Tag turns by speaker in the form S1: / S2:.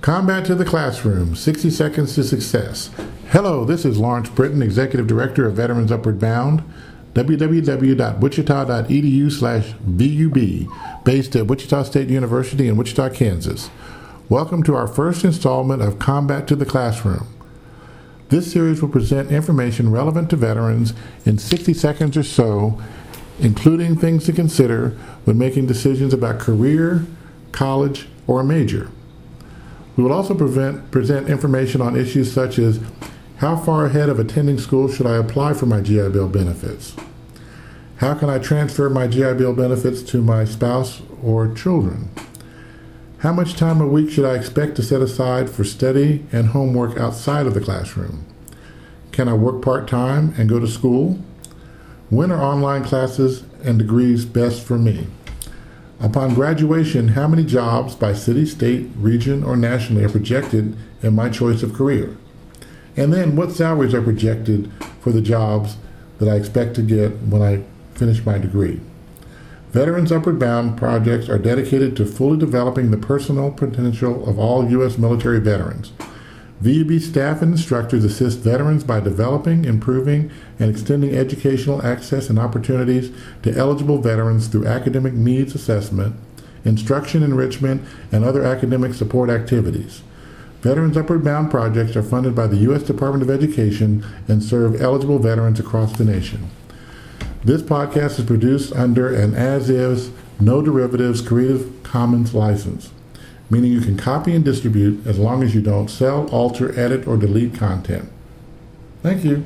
S1: Combat to the Classroom 60 Seconds to Success. Hello, this is Lawrence Britton, Executive Director of Veterans Upward Bound, www.wichita.edu slash VUB, based at Wichita State University in Wichita, Kansas. Welcome to our first installment of Combat to the Classroom. This series will present information relevant to veterans in 60 seconds or so, including things to consider when making decisions about career, college, or a major. We will also prevent, present information on issues such as how far ahead of attending school should I apply for my GI Bill benefits? How can I transfer my GI Bill benefits to my spouse or children? How much time a week should I expect to set aside for study and homework outside of the classroom? Can I work part time and go to school? When are online classes and degrees best for me? Upon graduation, how many jobs by city, state, region, or nationally are projected in my choice of career? And then what salaries are projected for the jobs that I expect to get when I finish my degree? Veterans Upward Bound projects are dedicated to fully developing the personal potential of all U.S. military veterans. VUB staff and instructors assist veterans by developing, improving, and extending educational access and opportunities to eligible veterans through academic needs assessment, instruction enrichment, and other academic support activities. Veterans Upward Bound projects are funded by the U.S. Department of Education and serve eligible veterans across the nation. This podcast is produced under an as is, no derivatives Creative Commons license meaning you can copy and distribute as long as you don't sell, alter, edit, or delete content. Thank you.